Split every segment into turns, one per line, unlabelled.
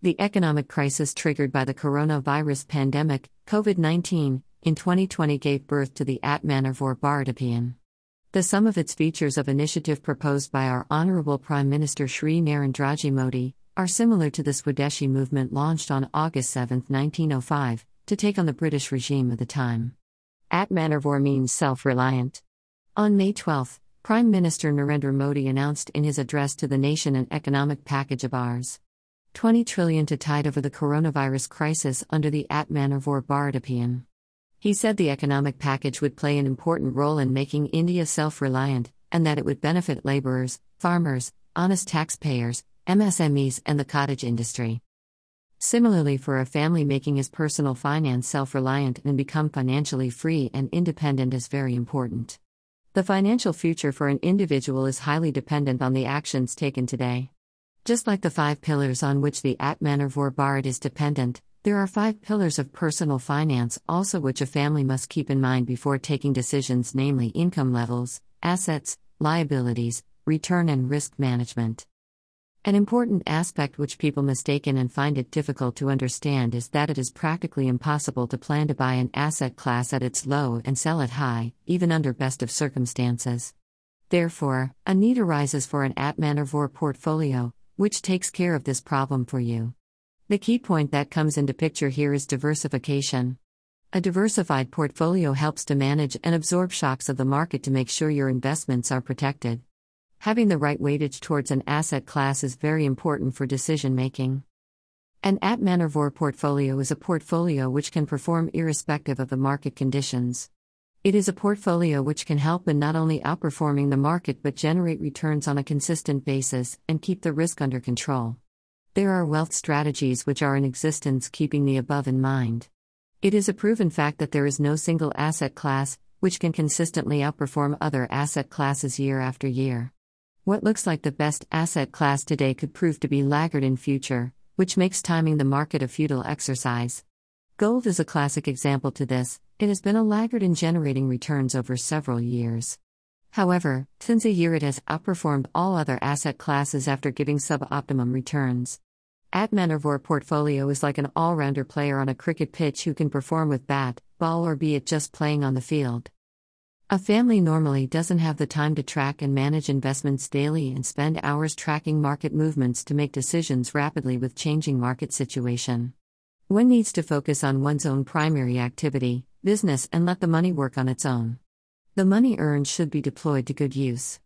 The economic crisis triggered by the coronavirus pandemic, COVID 19, in 2020 gave birth to the Atmanirbhar Bharat Abhiyan. The sum of its features of initiative proposed by our Honorable Prime Minister Shri Narendraji Modi are similar to the Swadeshi movement launched on August 7, 1905, to take on the British regime of the time. Atmanirbhar means self reliant. On May 12, Prime Minister Narendra Modi announced in his address to the nation an economic package of Rs. 20 trillion to tide over the coronavirus crisis under the Atmanirbhar Bharat Abhiyan. He said the economic package would play an important role in making India self reliant, and that it would benefit laborers, farmers, honest taxpayers, MSMEs, and the cottage industry. Similarly, for a family, making his personal finance self reliant and become financially free and independent is very important. The financial future for an individual is highly dependent on the actions taken today. Just like the five pillars on which the Atmanirbhar Bharat is dependent, there are five pillars of personal finance also which a family must keep in mind before taking decisions, namely income levels, assets, liabilities, return, and risk management. An important aspect which people mistaken and find it difficult to understand is that it is practically impossible to plan to buy an asset class at its low and sell it high, even under best of circumstances. Therefore, a need arises for an Atmanirbhar portfolio, which takes care of this problem for you. The key point that comes into picture here is diversification. A diversified portfolio helps to manage and absorb shocks of the market to make sure your investments are protected. Having the right weightage towards an asset class is very important for decision making. An at Atmanirbhar portfolio is a portfolio which can perform irrespective of the market conditions. It is a portfolio which can help in not only outperforming the market but generate returns on a consistent basis and keep the risk under control. There are wealth strategies which are in existence keeping the above in mind. It is a proven fact that there is no single asset class which can consistently outperform other asset classes year after year. What looks like the best asset class today could prove to be laggard in future, which makes timing the market a futile exercise. Gold is a classic example to this, it has been a laggard in generating returns over several years. However, since a year it has outperformed all other asset classes after giving suboptimum returns. Atmanirbhar portfolio is like an all rounder player on a cricket pitch who can perform with bat, ball, or be it just playing on the field. A family normally doesn't have the time to track and manage investments daily and spend hours tracking market movements to make decisions rapidly with changing market situation. One needs to focus on one's own primary activity, business, and let the money work on its own. The money earned should be deployed to good use.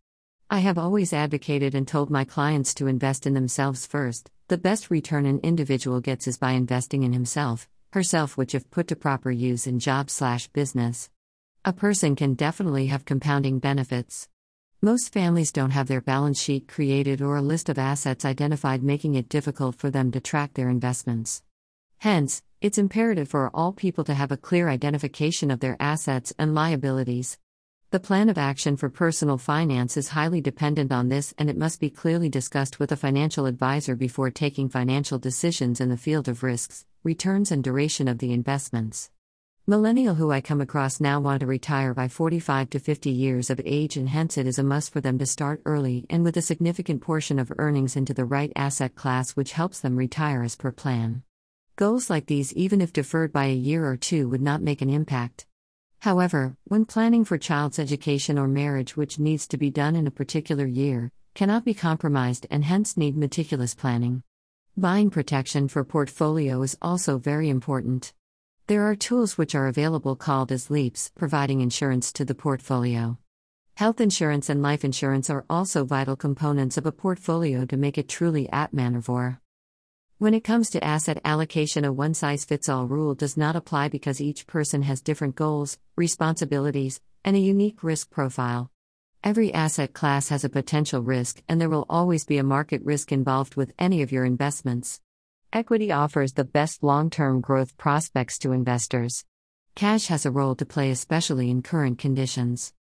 I have always advocated and told my clients to invest in themselves first. The best return an individual gets is by investing in himself, herself, which, if put to proper use in job slash business, a person can definitely have compounding benefits. Most families don't have their balance sheet created or a list of assets identified, making it difficult for them to track their investments. Hence, it's imperative for all people to have a clear identification of their assets and liabilities. The plan of action for personal finance is highly dependent on this and it must be clearly discussed with a financial advisor before taking financial decisions in the field of risks, returns, and duration of the investments. Millennial who I come across now want to retire by 45 to 50 years of age, and hence it is a must for them to start early and with a significant portion of earnings into the right asset class, which helps them retire as per plan. Goals like these, even if deferred by a year or two, would not make an impact. However, when planning for child's education or marriage, which needs to be done in a particular year, cannot be compromised and hence need meticulous planning. Buying protection for portfolio is also very important. There are tools which are available called as LEAPs, providing insurance to the portfolio. Health insurance and life insurance are also vital components of a portfolio to make it truly Atmanirbhar. When it comes to asset allocation, a one size fits all rule does not apply because each person has different goals, responsibilities, and a unique risk profile. Every asset class has a potential risk, and there will always be a market risk involved with any of your investments. Equity offers the best long term growth prospects to investors. Cash has a role to play, especially in current conditions.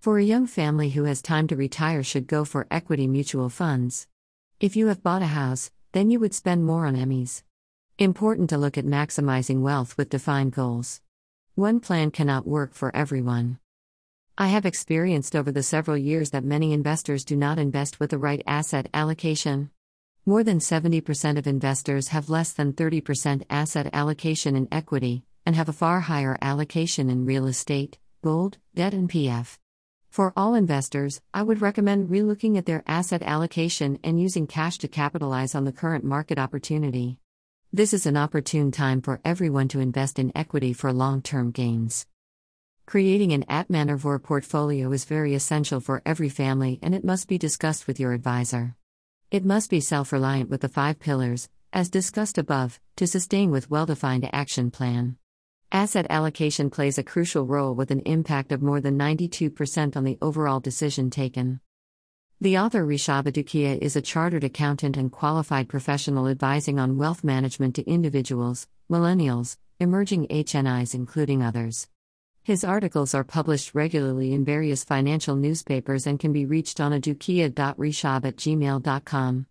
For a young family who has time to retire, should go for equity mutual funds. If you have bought a house, then you would spend more on EMIs. Important to look at maximizing wealth with defined goals. One plan cannot work for everyone. I have experienced over the several years that many investors do not invest with the right asset allocation. More than 70% of investors have less than 30% asset allocation in equity, and have a far higher allocation in real estate, gold, debt, and PF. For all investors, I would recommend relooking at their asset allocation and using cash to capitalize on the current market opportunity. This is an opportune time for everyone to invest in equity for long term gains. Creating an Atmanirbhar portfolio is very essential for every family and it must be discussed with your advisor. It must be self reliant with the five pillars, as discussed above, to sustain with well defined action plan. Asset allocation plays a crucial role with an impact of more than 92% on the overall decision taken. The author Rishaba Dhukia is a chartered accountant and qualified professional advising on wealth management to individuals, millennials, emerging HNIs, including others. His articles are published regularly in various financial newspapers and can be reached on a at gmail.com.